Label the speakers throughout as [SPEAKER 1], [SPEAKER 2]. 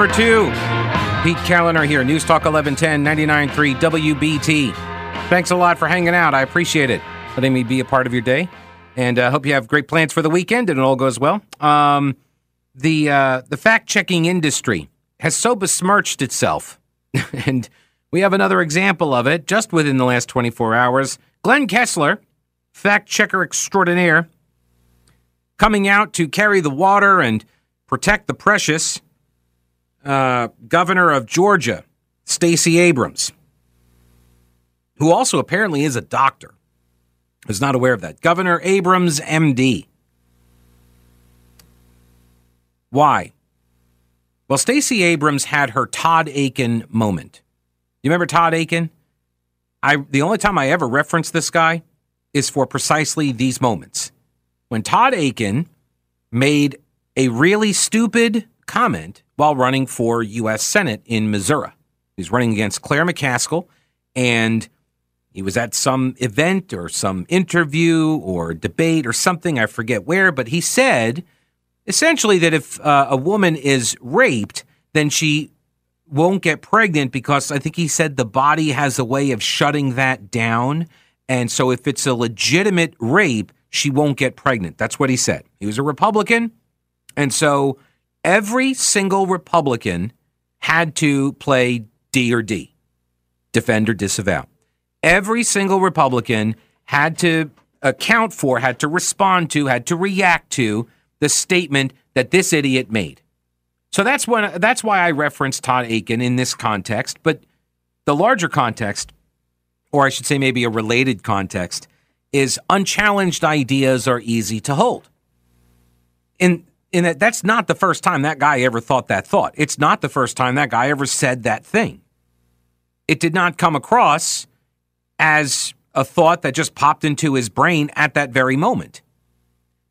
[SPEAKER 1] number two. Pete Kaliner here, News Talk 1110 99.3 WBT. Thanks a lot for hanging out. I appreciate it. Letting me be a part of your day. And I uh, hope you have great plans for the weekend and it all goes well. Um, the uh, the fact checking industry has so besmirched itself. and we have another example of it just within the last 24 hours. Glenn Kessler, fact checker extraordinaire, coming out to carry the water and protect the precious uh, governor of Georgia, Stacey Abrams, who also apparently is a doctor. I was not aware of that. Governor Abrams, MD. Why? Well, Stacey Abrams had her Todd Akin moment. You remember Todd Akin? I the only time I ever reference this guy is for precisely these moments. When Todd Akin made a really stupid comment while running for U.S. Senate in Missouri. He's running against Claire McCaskill, and he was at some event or some interview or debate or something, I forget where, but he said essentially that if uh, a woman is raped, then she won't get pregnant because I think he said the body has a way of shutting that down. And so if it's a legitimate rape, she won't get pregnant. That's what he said. He was a Republican. And so every single Republican had to play D or D, defend or disavow. Every single Republican had to account for, had to respond to, had to react to the statement that this idiot made. So that's when that's why I referenced Todd Akin in this context, but the larger context, or I should say maybe a related context, is unchallenged ideas are easy to hold. In in that that's not the first time that guy ever thought that thought. It's not the first time that guy ever said that thing. It did not come across as a thought that just popped into his brain at that very moment.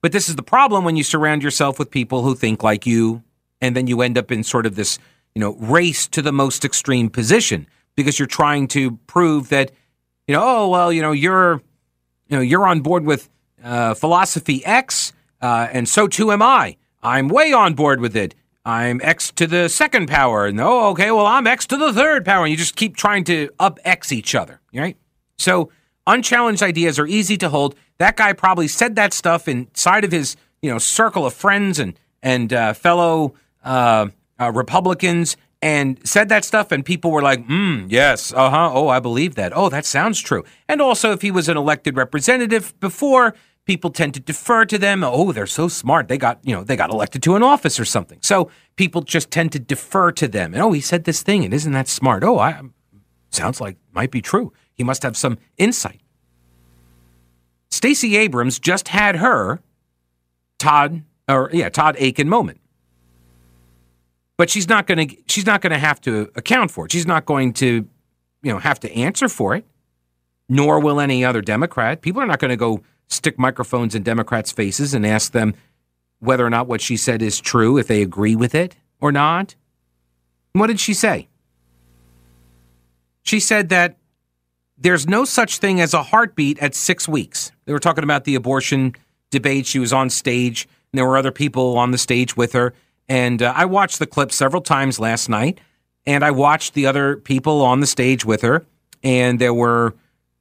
[SPEAKER 1] But this is the problem when you surround yourself with people who think like you, and then you end up in sort of this, you know, race to the most extreme position because you're trying to prove that, you know, oh well, you know, you're, you know, you're on board with uh, philosophy X, uh, and so too am I. I'm way on board with it. I'm X to the second power. No, okay, well, I'm X to the third power. And you just keep trying to up X each other, right? So unchallenged ideas are easy to hold. That guy probably said that stuff inside of his, you know, circle of friends and and uh, fellow uh, uh, Republicans, and said that stuff, and people were like, "Hmm, yes, uh huh, oh, I believe that. Oh, that sounds true." And also, if he was an elected representative before, people tend to defer to them. Oh, they're so smart. They got, you know, they got elected to an office or something. So people just tend to defer to them. And oh, he said this thing and isn't that smart? Oh, I sounds like might be true. He must have some insight. Stacey Abrams just had her Todd or yeah, Todd Akin moment. But she's not going to she's not going to have to account for it. She's not going to, you know, have to answer for it. Nor will any other Democrat. People are not going to go stick microphones in Democrats' faces and ask them whether or not what she said is true, if they agree with it or not. What did she say? She said that there's no such thing as a heartbeat at six weeks. They were talking about the abortion debate. She was on stage, and there were other people on the stage with her. And uh, I watched the clip several times last night, and I watched the other people on the stage with her. And there were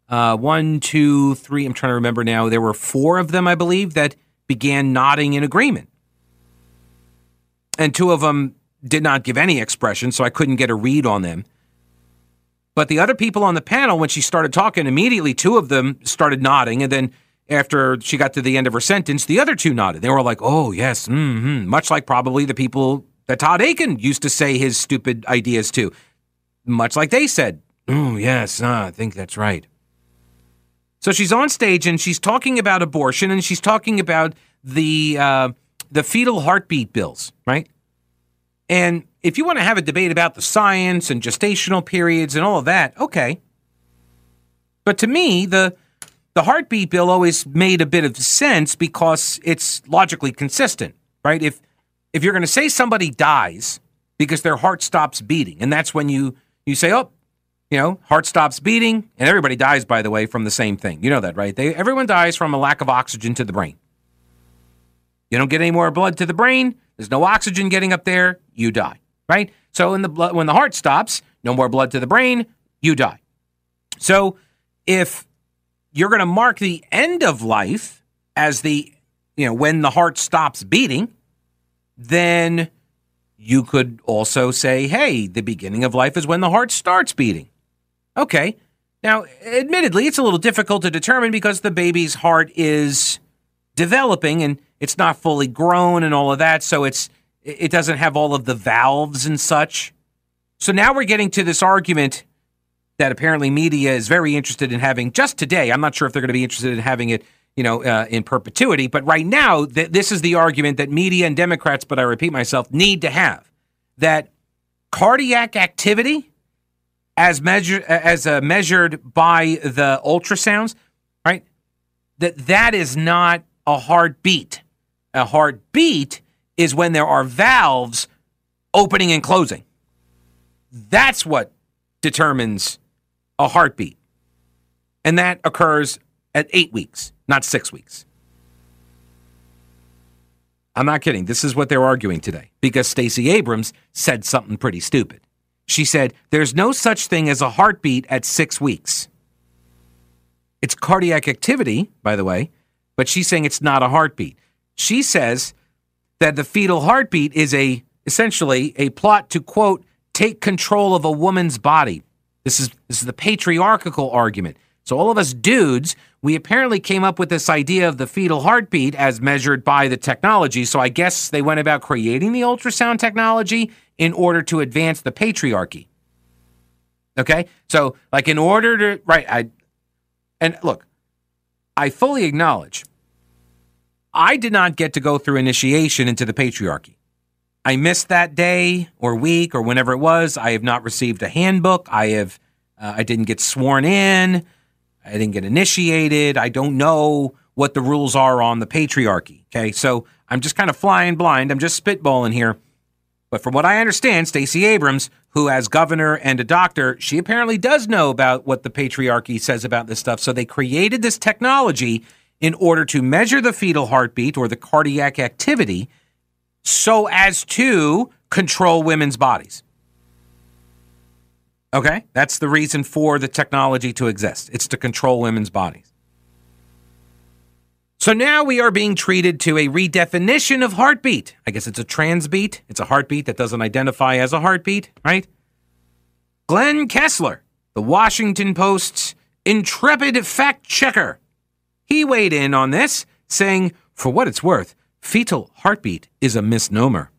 [SPEAKER 1] uh, one, two, three. I'm trying to remember now. There were four of them, I believe, that began nodding in agreement. And two of them did not give any expression, so I couldn't get a read on them. But the other people on the panel, when she started talking, immediately two of them started nodding. And then after she got to the end of her sentence, the other two nodded. They were like, oh, yes, mm-hmm. much like probably the people that Todd Akin used to say his stupid ideas to. Much like they said, oh, yes, uh, I think that's right. So she's on stage and she's talking about abortion and she's talking about the uh, the fetal heartbeat bills, right? And if you want to have a debate about the science and gestational periods and all of that, okay. But to me, the the heartbeat bill always made a bit of sense because it's logically consistent, right? If if you're going to say somebody dies because their heart stops beating, and that's when you you say, "Oh, you know, heart stops beating, and everybody dies, by the way, from the same thing. You know that, right? They, everyone dies from a lack of oxygen to the brain. You don't get any more blood to the brain, there's no oxygen getting up there, you die. right? So in the blood, when the heart stops, no more blood to the brain, you die. So if you're going to mark the end of life as the, you know, when the heart stops beating, then you could also say, hey, the beginning of life is when the heart starts beating. Okay. Now, admittedly, it's a little difficult to determine because the baby's heart is developing and it's not fully grown and all of that. So it's it doesn't have all of the valves and such. So now we're getting to this argument that apparently media is very interested in having just today. I'm not sure if they're going to be interested in having it, you know, uh, in perpetuity. But right now, th- this is the argument that media and Democrats, but I repeat myself, need to have that cardiac activity as measured as uh, measured by the ultrasounds, right? That that is not a heartbeat. A heartbeat is when there are valves opening and closing. That's what determines a heartbeat. And that occurs at eight weeks, not six weeks. I'm not kidding. This is what they're arguing today because Stacey Abrams said something pretty stupid. She said, There's no such thing as a heartbeat at six weeks. It's cardiac activity, by the way, but she's saying it's not a heartbeat. She says that the fetal heartbeat is a essentially a plot to quote take control of a woman's body. This is this is the patriarchal argument. So all of us dudes, we apparently came up with this idea of the fetal heartbeat as measured by the technology. So I guess they went about creating the ultrasound technology in order to advance the patriarchy. Okay? So like in order to right, I and look, I fully acknowledge I did not get to go through initiation into the patriarchy. I missed that day or week or whenever it was. I have not received a handbook. I have uh, I didn't get sworn in. I didn't get initiated. I don't know what the rules are on the patriarchy. Okay, so I'm just kind of flying blind. I'm just spitballing here. But from what I understand, Stacey Abrams, who as governor and a doctor, she apparently does know about what the patriarchy says about this stuff. So they created this technology in order to measure the fetal heartbeat or the cardiac activity so as to control women's bodies. Okay? That's the reason for the technology to exist. It's to control women's bodies. So now we are being treated to a redefinition of heartbeat. I guess it's a transbeat. It's a heartbeat that doesn't identify as a heartbeat, right? Glenn Kessler, the Washington Post's intrepid fact checker, he weighed in on this, saying, for what it's worth, fetal heartbeat is a misnomer.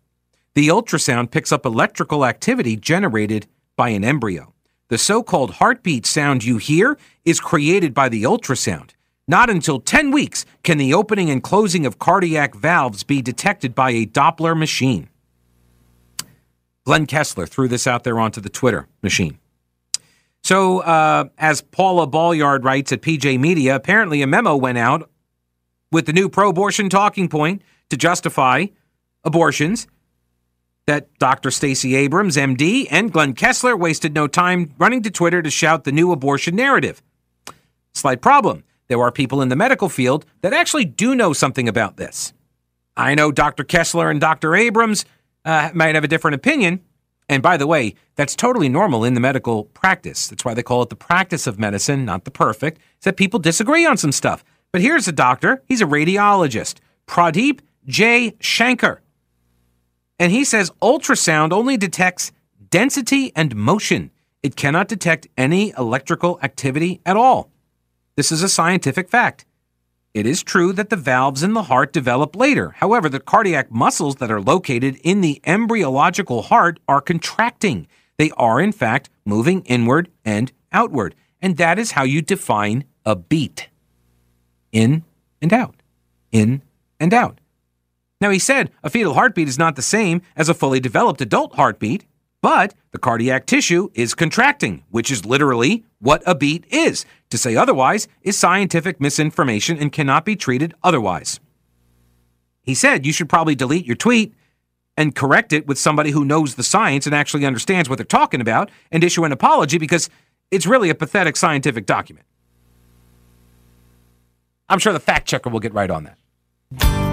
[SPEAKER 1] The ultrasound picks up electrical activity generated by an embryo. The so called heartbeat sound you hear is created by the ultrasound. Not until 10 weeks can the opening and closing of cardiac valves be detected by a Doppler machine. Glenn Kessler threw this out there onto the Twitter machine. So, uh, as Paula Bolyard writes at PJ Media, apparently a memo went out with the new pro abortion talking point to justify abortions that Dr. Stacey Abrams, MD, and Glenn Kessler wasted no time running to Twitter to shout the new abortion narrative. Slight problem. There are people in the medical field that actually do know something about this. I know Dr. Kessler and Dr. Abrams uh, might have a different opinion, and by the way, that's totally normal in the medical practice. That's why they call it the practice of medicine, not the perfect. Is that people disagree on some stuff. But here's a doctor. He's a radiologist, Pradheep J. Shanker. And he says ultrasound only detects density and motion. It cannot detect any electrical activity at all. This is a scientific fact. It is true that the valves in the heart develop later. However, the cardiac muscles that are located in the embryological heart are contracting. They are, in fact, moving inward and outward. And that is how you define a beat in and out, in and out. Now, he said a fetal heartbeat is not the same as a fully developed adult heartbeat. But the cardiac tissue is contracting, which is literally what a beat is. To say otherwise is scientific misinformation and cannot be treated otherwise. He said you should probably delete your tweet and correct it with somebody who knows the science and actually understands what they're talking about and issue an apology because it's really a pathetic scientific document. I'm sure the fact checker will get right on that.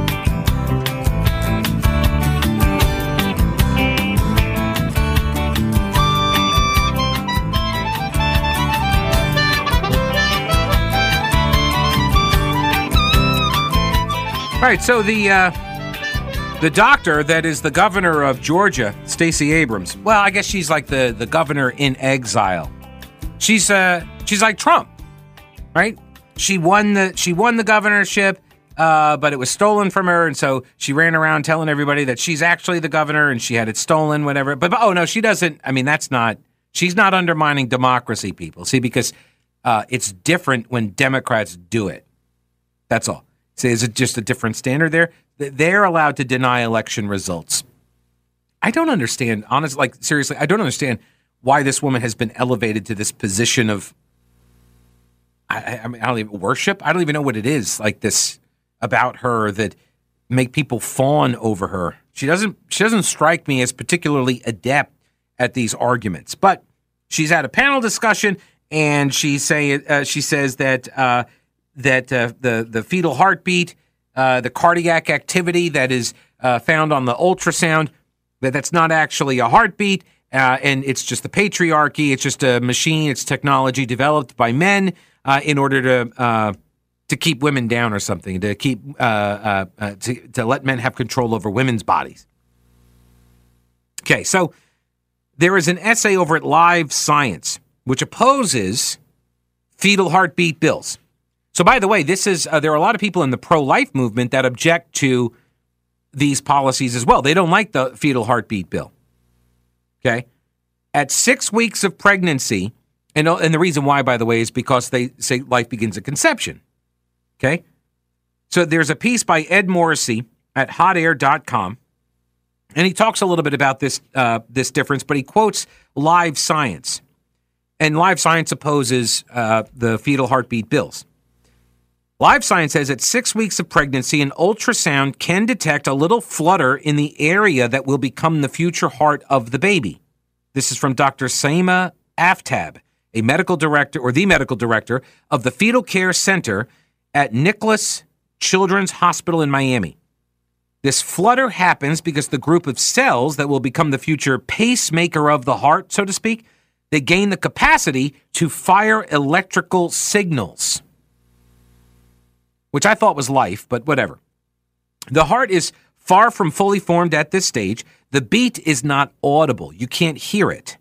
[SPEAKER 1] Right, so the uh, the doctor that is the governor of Georgia, Stacey Abrams. Well, I guess she's like the the governor in exile. She's uh she's like Trump, right? She won the she won the governorship, uh, but it was stolen from her, and so she ran around telling everybody that she's actually the governor and she had it stolen, whatever. But, but oh no, she doesn't. I mean, that's not. She's not undermining democracy, people. See, because uh, it's different when Democrats do it. That's all. See, is it just a different standard there? They're allowed to deny election results. I don't understand, honestly, like seriously, I don't understand why this woman has been elevated to this position of, I, I mean, I don't even worship. I don't even know what it is like this about her that make people fawn over her. She doesn't. She doesn't strike me as particularly adept at these arguments. But she's had a panel discussion, and she say uh, she says that uh, that uh, the the fetal heartbeat uh, the cardiac activity that is uh, found on the ultrasound, that that's not actually a heartbeat, uh, and it's just the patriarchy. It's just a machine. It's technology developed by men uh, in order to uh, to keep women down or something, to keep to, to let men have control over women's bodies. Okay, so there is an essay over at Live Science which opposes fetal heartbeat bills. So, by the way, this is uh, there are a lot of people in the pro-life movement that object to these policies as well. They don't like the fetal heartbeat bill. Okay, at six weeks of pregnancy, and and the reason why, by the way, is because they say life begins at conception. Okay, so there's a piece by Ed Morrissey at HotAir.com, and he talks a little bit about this uh, this difference, but he quotes Live Science, and Live Science opposes uh, the fetal heartbeat bills. Live Science says at six weeks of pregnancy, an ultrasound can detect a little flutter in the area that will become the future heart of the baby. This is from Dr. Saima Aftab, a medical director or the medical director of the Fetal Care Center at Nicklaus Children's Hospital in Miami. This flutter happens because the group of cells that will become the future pacemaker of the heart, so to speak, they gain the capacity to fire electrical signals which I thought was life, but whatever. The heart is far from fully formed at this stage. The beat is not audible. You can't hear it.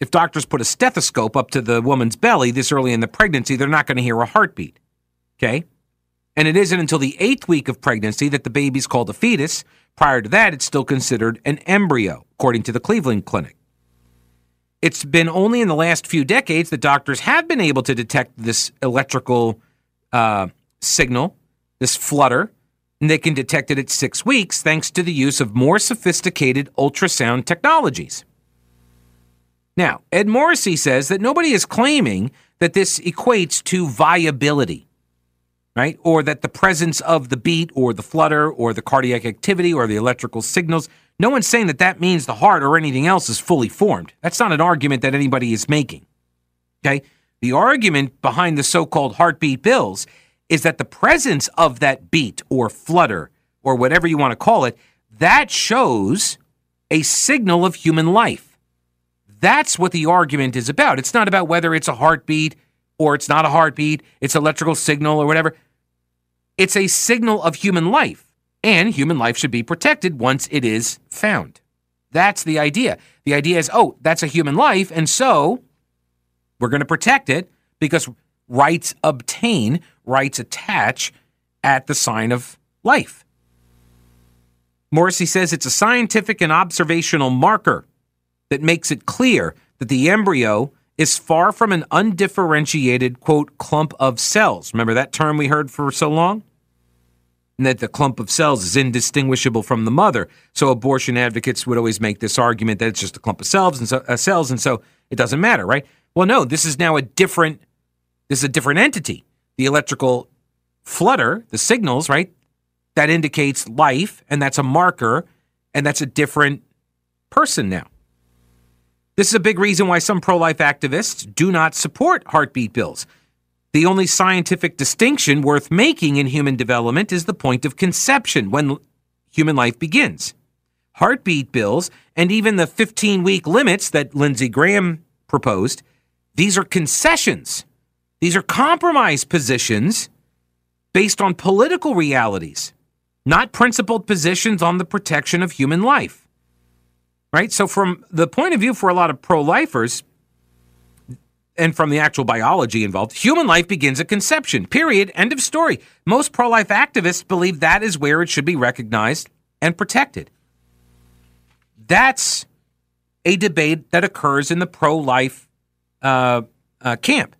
[SPEAKER 1] If doctors put a stethoscope up to the woman's belly this early in the pregnancy, they're not going to hear a heartbeat. Okay? And it isn't until the eighth week of pregnancy that the baby's called a fetus. Prior to that, it's still considered an embryo, according to the Cleveland Clinic. It's been only in the last few decades that doctors have been able to detect this electrical uh, signal, this flutter, and they can detect it at six weeks thanks to the use of more sophisticated ultrasound technologies. Now, Ed Morrissey says that nobody is claiming that this equates to viability, right? Or that the presence of the beat or the flutter or the cardiac activity or the electrical signals, no one's saying that that means the heart or anything else is fully formed. That's not an argument that anybody is making. Okay? The argument behind the so called heartbeat bills is that the presence of that beat or flutter or whatever you want to call it, that shows a signal of human life. That's what the argument is about. It's not about whether it's a heartbeat or it's not a heartbeat, it's electrical signal or whatever. It's a signal of human life, and human life should be protected once it is found. That's the idea. The idea is, oh, that's a human life, and so we're going to protect it because rights obtain, rights attach at the sign of life. Morrissey says it's a scientific and observational marker that makes it clear that the embryo is far from an undifferentiated, quote, clump of cells. Remember that term we heard for so long? And that the clump of cells is indistinguishable from the mother. So abortion advocates would always make this argument that it's just a clump of cells and so, uh, cells, and so it doesn't matter, right? Well, no, this is now a different this is a different entity. The electrical flutter, the signals, right? That indicates life, and that's a marker, and that's a different person now. This is a big reason why some pro life activists do not support heartbeat bills. The only scientific distinction worth making in human development is the point of conception, when human life begins. Heartbeat bills, and even the 15 week limits that Lindsey Graham proposed, these are concessions these are compromise positions based on political realities. not principled positions on the protection of human life. Right? So, from the point of view for a lot of pro lifers, and from the actual biology involved, human life begins at conception. Period. End of story. Most pro life activists believe that is where it should be recognized and protected. That's a debate that occurs in the pro life uh, uh, camp.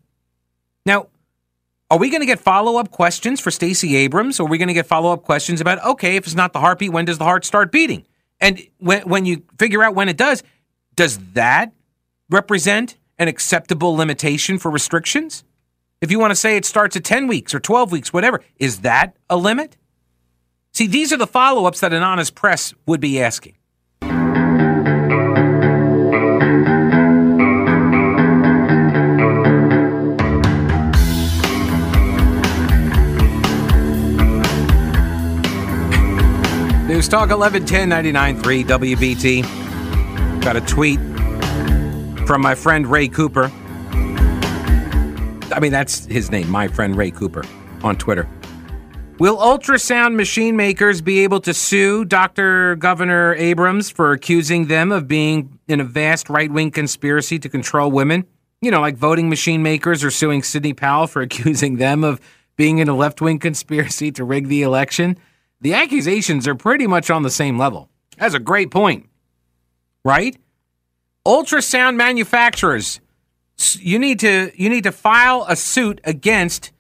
[SPEAKER 1] Are we going to get follow up questions for Stacey Abrams? Or are we going to get follow up questions about, okay, if it's not the heartbeat, when does the heart start beating? And when, when you figure out when it does, does that represent an acceptable limitation for restrictions? If you want to say it starts at 10 weeks or 12 weeks, whatever, is that a limit? See, these are the follow ups that an honest press would be asking. News Talk 1110 99.3 WBT. Got a tweet from my friend Ray Cooper. I mean, that's his name, my friend Ray Cooper on Twitter. Will ultrasound machine makers be able to sue Dr. Governor Abrams for accusing them of being in a vast right wing conspiracy to control women? You know, like voting machine makers are suing Sidney Powell for accusing them of being in a left wing conspiracy to rig the election. The accusations are pretty much on the same level. That's a great point, right? ultrasound manufacturers, you need to you need to file a suit against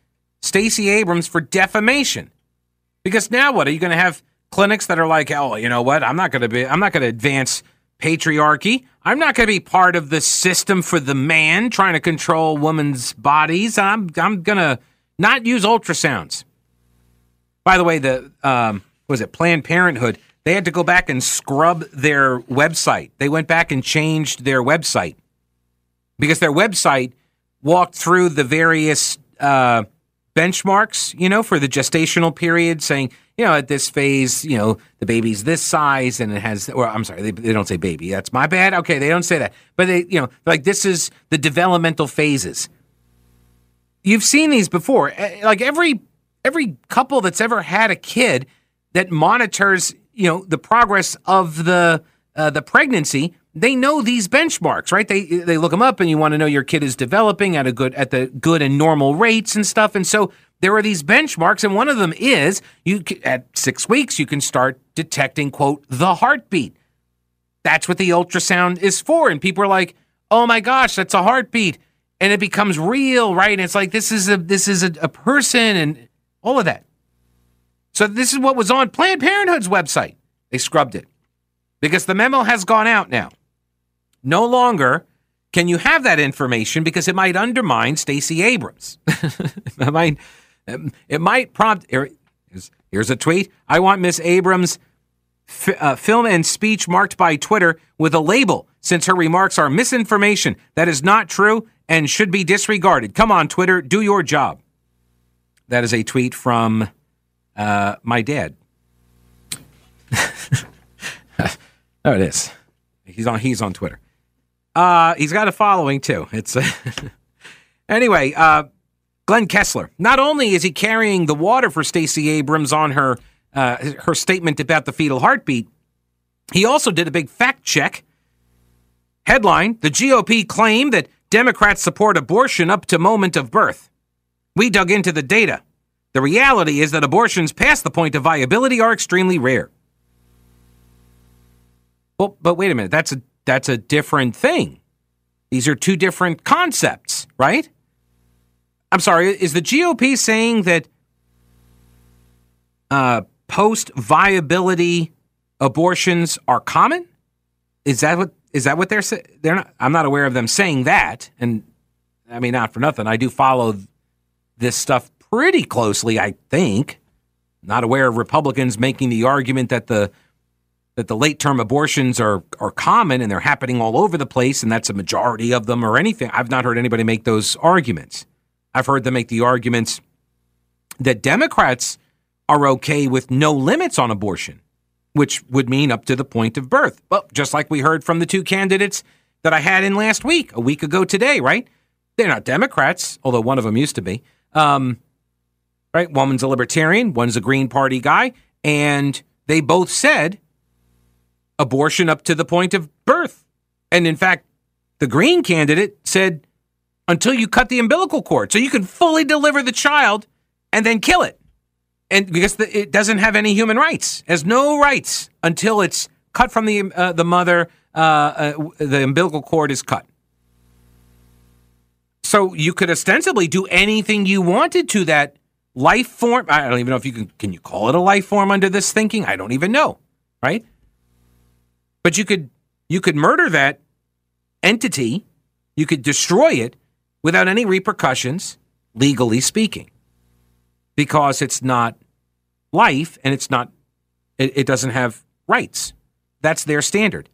[SPEAKER 1] Stacey Abrams for defamation. Because now what? Are you going to have clinics that are like, "Oh, you know what? I'm not going to be I'm not going to advance patriarchy. I'm not going to be part of the system for the man trying to control women's bodies. I'm I'm going to not use ultrasounds." By the way, the um, was it Planned Parenthood they had to go back and scrub their website. They went back and changed their website because their website walked through the various uh, benchmarks, you know, for the gestational period, saying, you know, at this phase, you know, the baby's this size and it has, or I'm sorry, they, they don't say baby. That's my bad. Okay, they don't say that. But they, you know, like this is the developmental phases. You've seen these before. Like every every couple that's ever had a kid that monitors you know the progress of the uh, the pregnancy they know these benchmarks right? They they look them up and you want to know your kid is developing at a good at the good and normal rates and stuff. And so there are these benchmarks and one of them is you at 6 weeks you can start detecting quote the heartbeat. That's what the ultrasound is for. And people are like oh my gosh that's a heartbeat. And it becomes real right? And it's like this is a this is a, a person and all of that so this is what was on Planned Parenthood's website. They scrubbed it because the memo has gone out now. No longer can you have that information because it might undermine Stacey Abrams. it might it might prompt here's, here's a tweet. I want Miss Abrams f- uh, film and speech marked by Twitter with a label since her remarks are misinformation that is not true and should be disregarded. Come on Twitter, do your job. That is a tweet from uh, my dad. there it is. He's on. He's on Twitter. Uh, he's got a following too. It's uh, anyway. Uh, Glenn Kessler. Not only is he carrying the water for Stacey Abrams on her uh, her statement about the fetal heartbeat, he also did a big fact check. Headline: The GOP claim that Democrats support abortion up to moment of birth. We dug into the data. The reality is that abortions past the point of viability are extremely rare. Well, but wait a minute. That's a that's a different thing. These are two different concepts, right? I'm sorry. Is the GOP saying that uh, post viability abortions are common? Is that what is that what they're saying? They're not. I'm not aware of them saying that. And I mean, not for nothing. I do follow this stuff pretty closely, I think. Not aware of Republicans making the argument that the that the late term abortions are are common and they're happening all over the place and that's a majority of them or anything. I've not heard anybody make those arguments. I've heard them make the arguments that Democrats are okay with no limits on abortion, which would mean up to the point of birth. Well, just like we heard from the two candidates that I had in last week, a week ago today, right? They're not Democrats, although one of them used to be. Um, right? One's a libertarian, one's a Green Party guy, and they both said abortion up to the point of birth. And in fact, the Green candidate said until you cut the umbilical cord, so you can fully deliver the child and then kill it. And because the, it doesn't have any human rights, has no rights until it's cut from the uh, the mother, uh, uh, the umbilical cord is cut. So you could ostensibly do anything you wanted to that life form. I don't even know if you can. Can you call it a life form under this thinking? I don't even know. Right? But you could you could murder that entity. You could destroy it without any repercussions, legally speaking, because it's not life and it's not. It, it doesn't have rights. That's their standard.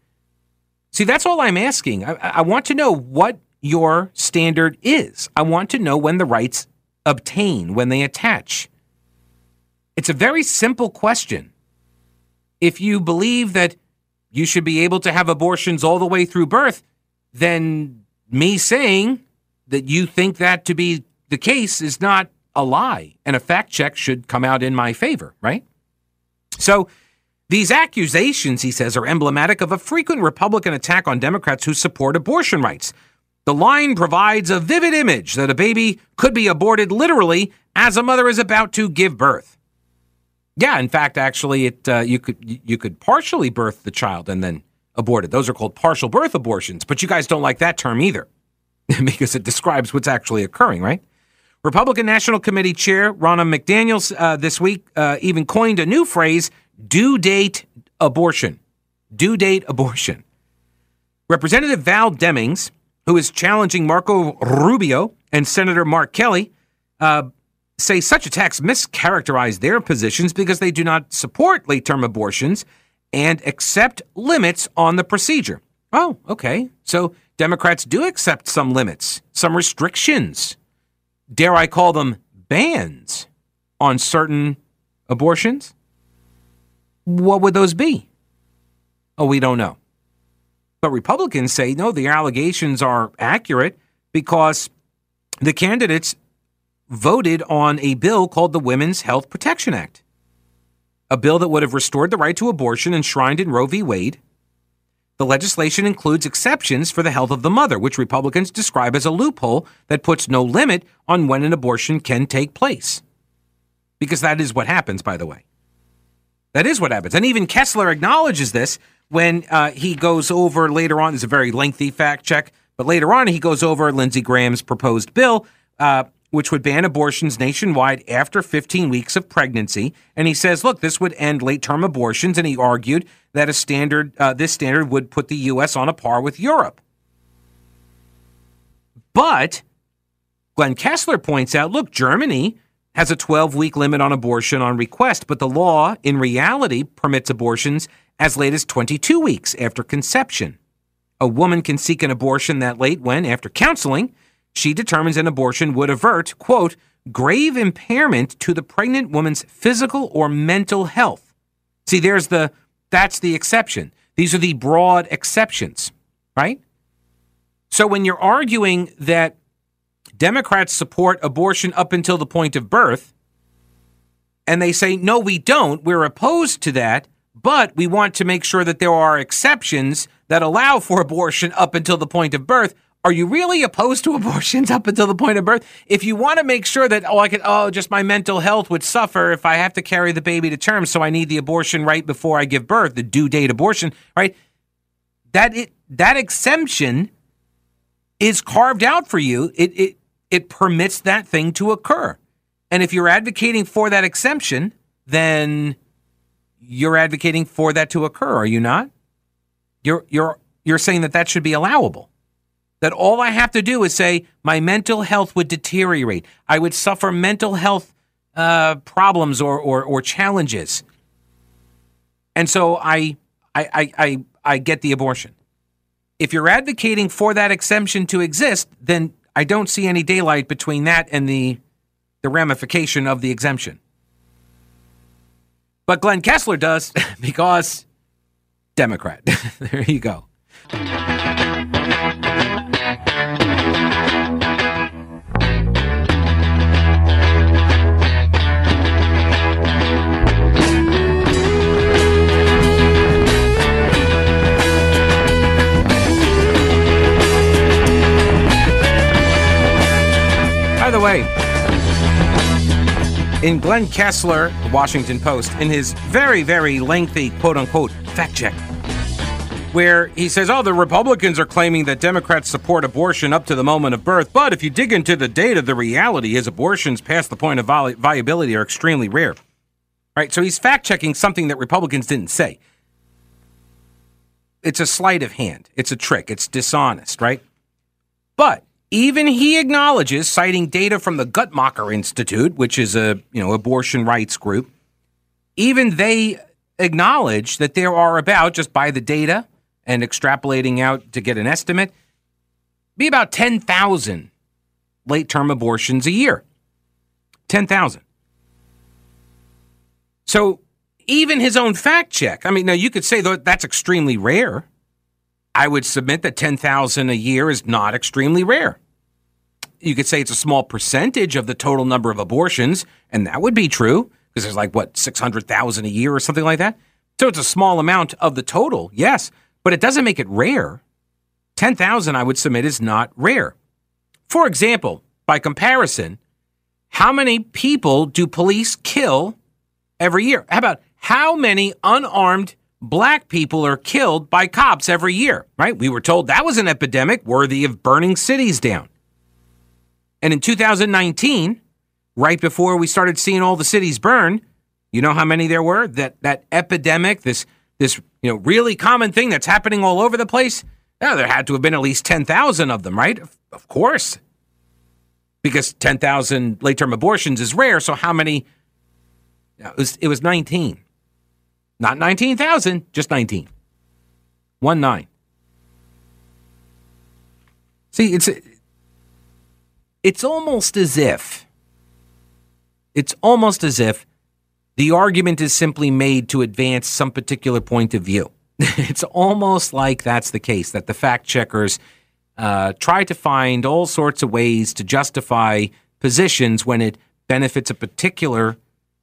[SPEAKER 1] See, that's all I'm asking. I, I want to know what your standard is. I want to know when the rights obtain, when they attach. It's a very simple question. If you believe that you should be able to have abortions all the way through birth, then me saying that you think that to be the case is not a lie, and a fact check should come out in my favor, right? So, these accusations, he says, are emblematic of a frequent Republican attack on Democrats who support abortion rights. The line provides a vivid image that a baby could be aborted literally as a mother is about to give birth. Yeah, in fact, actually, it uh, you could you could partially birth the child and then abort it. Those are called partial birth abortions, but you guys don't like that term either because it describes what's actually occurring, right? Republican National Committee Chair Ronna McDaniels uh, this week uh, even coined a new phrase due date abortion. Due date abortion. Representative Val Demings, who is challenging Marco Rubio and Senator Mark Kelly, uh, say such attacks mischaracterize their positions because they do not support late term abortions and accept limits on the procedure. Oh, okay. So Democrats do accept some limits, some restrictions. Dare I call them bans on certain abortions? What would those be? Oh, we don't know. But Republicans say no, the allegations are accurate because the candidates voted on a bill called the Women's Health Protection Act, a bill that would have restored the right to abortion enshrined in Roe v. Wade. The legislation includes exceptions for the health of the mother, which Republicans describe as a loophole that puts no limit on when an abortion can take place. Because that is what happens, by the way. That is what happens. And even Kessler acknowledges this when uh, he goes over later on. It's a very lengthy fact check, but later on he goes over Lindsey Graham's proposed bill, uh, which would ban abortions nationwide after 15 weeks of pregnancy. And he says, look, this would end late term abortions. And he argued that a standard, uh, this standard would put the U.S. on a par with Europe. But Glenn Kessler points out, look, Germany has a 12 week limit on abortion on request, but the law in reality permits abortions as late as 22 weeks after conception. A woman can seek an abortion that late when, after counseling, she determines an abortion would avert, quote, grave impairment to the pregnant woman's physical or mental health. See, there's the, that's the exception. These are the broad exceptions, right? So when you're arguing that Democrats support abortion up until the point of birth, and they say, no, we don't. We're opposed to that, but we want to make sure that there are exceptions that allow for abortion up until the point of birth. Are you really opposed to abortions up until the point of birth? If you want to make sure that, oh, I could, oh, just my mental health would suffer if I have to carry the baby to term, so I need the abortion right before I give birth, the due date abortion, right? That it, that exemption is carved out for you. It, it it permits that thing to occur. And if you're advocating for that exemption, then you're advocating for that to occur, are you not? You're you're you're saying that that should be allowable. That all I have to do is say my mental health would deteriorate. I would suffer mental health uh, problems or, or or challenges, and so I I I I, I get the abortion. If you're advocating for that exemption to exist, then I don't see any daylight between that and the the ramification of the exemption. But Glenn Kessler does because Democrat. there you go. By the way, in Glenn Kessler, the Washington Post, in his very, very lengthy quote unquote fact check, where he says, Oh, the Republicans are claiming that Democrats support abortion up to the moment of birth. But if you dig into the data, the reality is abortions past the point of vi- viability are extremely rare. Right? So he's fact checking something that Republicans didn't say. It's a sleight of hand, it's a trick, it's dishonest, right? But even he acknowledges, citing data from the Guttmacher Institute, which is a you know abortion rights group, even they acknowledge that there are about just by the data and extrapolating out to get an estimate, be about 10,000 late term abortions a year. 10,000. So even his own fact check, I mean, now you could say that that's extremely rare. I would submit that 10,000 a year is not extremely rare. You could say it's a small percentage of the total number of abortions, and that would be true because there's like, what, 600,000 a year or something like that? So it's a small amount of the total, yes, but it doesn't make it rare. 10,000, I would submit, is not rare. For example, by comparison, how many people do police kill every year? How about how many unarmed black people are killed by cops every year, right? We were told that was an epidemic worthy of burning cities down. And in 2019, right before we started seeing all the cities burn, you know how many there were? That that epidemic, this this you know really common thing that's happening all over the place. Yeah, there had to have been at least 10,000 of them, right? Of course. Because 10,000 late term abortions is rare. So how many? It was, it was 19. Not 19,000, just 19. One nine. See, it's it's almost as if it's almost as if the argument is simply made to advance some particular point of view. it's almost like that's the case, that the fact checkers uh, try to find all sorts of ways to justify positions when it benefits a particular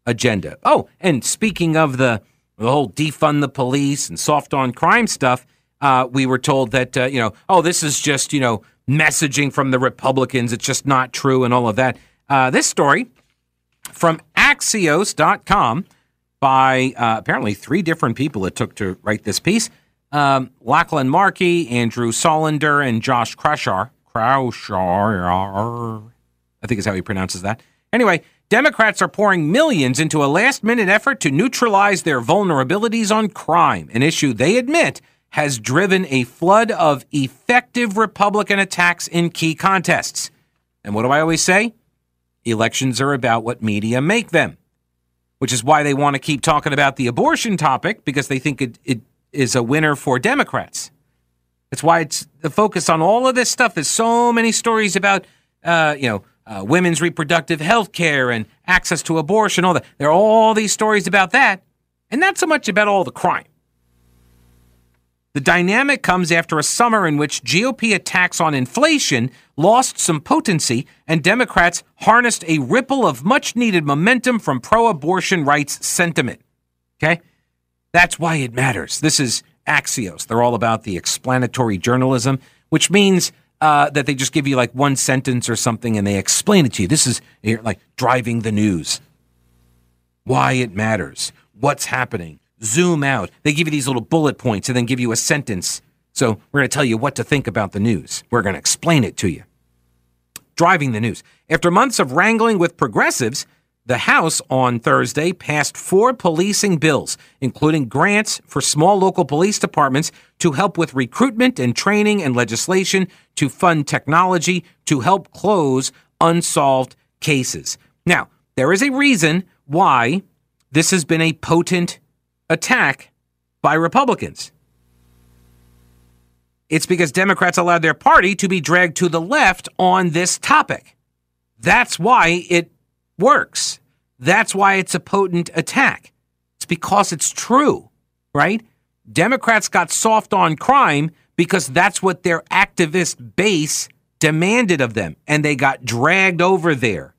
[SPEAKER 1] agenda. Oh, and speaking of the, the whole defund the police and soft on crime stuff, uh, we were told that, uh, you know, oh, this is just, you know, messaging from the Republicans. It's just not true and all of that. Uh, this story from Axios.com by uh, apparently three different people it took to write this piece. Um, Lachlan Markay, Andrew Solender, and Josh Kraushaar. Kraushaar, I think is how he pronounces that. Anyway, Democrats are pouring millions into a last minute effort to neutralize their vulnerabilities on crime, an issue they admit has driven a flood of effective Republican attacks in key contests. And what do I always say? Elections are about what media make them, which is why they want to keep talking about the abortion topic because they think it, it is a winner for Democrats. That's why it's the focus on all of this stuff is so many stories about, uh, you know, uh, women's reproductive health care and access to abortion, all that. There are all these stories about that, and not so much about all the crime. The dynamic comes after a summer in which GOP attacks on inflation lost some potency and Democrats harnessed a ripple of much needed momentum from pro abortion rights sentiment. Okay? That's why it matters. This is Axios. They're all about the explanatory journalism, which means uh, that they just give you like one sentence or something and they explain it to you. This is like driving the news. Why it matters. What's happening zoom out. They give you these little bullet points and then give you a sentence. So we're going to tell you what to think about the news. We're going to explain it to you. Driving the news. After months of wrangling with progressives, the House on Thursday passed four policing bills, including grants for small local police departments to help with recruitment and training and legislation to fund technology to help close unsolved cases. Now, there is a reason why this has been a potent attack by Republicans. It's because Democrats allowed their party to be dragged to the left on this topic. That's why it works. That's why it's a potent attack. It's because it's true, right? Democrats got soft on crime because that's what their activist base demanded of them. And they got dragged over there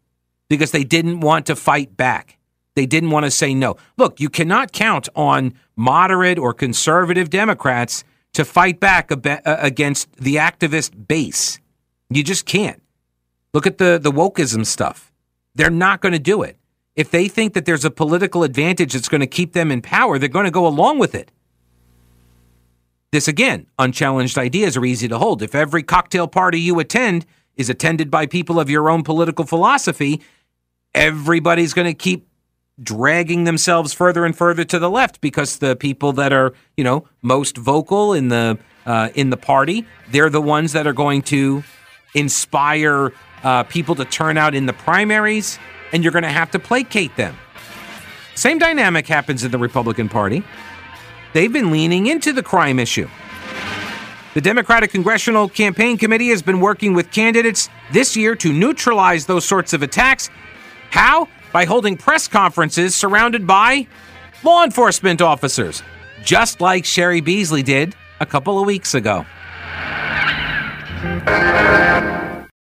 [SPEAKER 1] because they didn't want to fight back. They didn't want to say no. Look, you cannot count on moderate or conservative Democrats to fight back uh, against the activist base. You just can't. Look at the, the wokeism stuff. They're not going to do it. If they think that there's a political advantage that's going to keep them in power, they're going to go along with it. This again, unchallenged ideas are easy to hold. If every cocktail party you attend is attended by people of your own political philosophy, everybody's going to keep dragging themselves further and further to the left because the people that are, you know, most vocal in the uh, in the party, they're the ones that are going to inspire uh, people to turn out in the primaries, and you're going to have to placate them. Same dynamic happens in the Republican Party they've been leaning into the crime issue. The Democratic Congressional Campaign Committee has been working with candidates this year to neutralize those sorts of attacks. How? By holding press conferences surrounded by law enforcement officers, just like Cheri Beasley did a couple of weeks ago.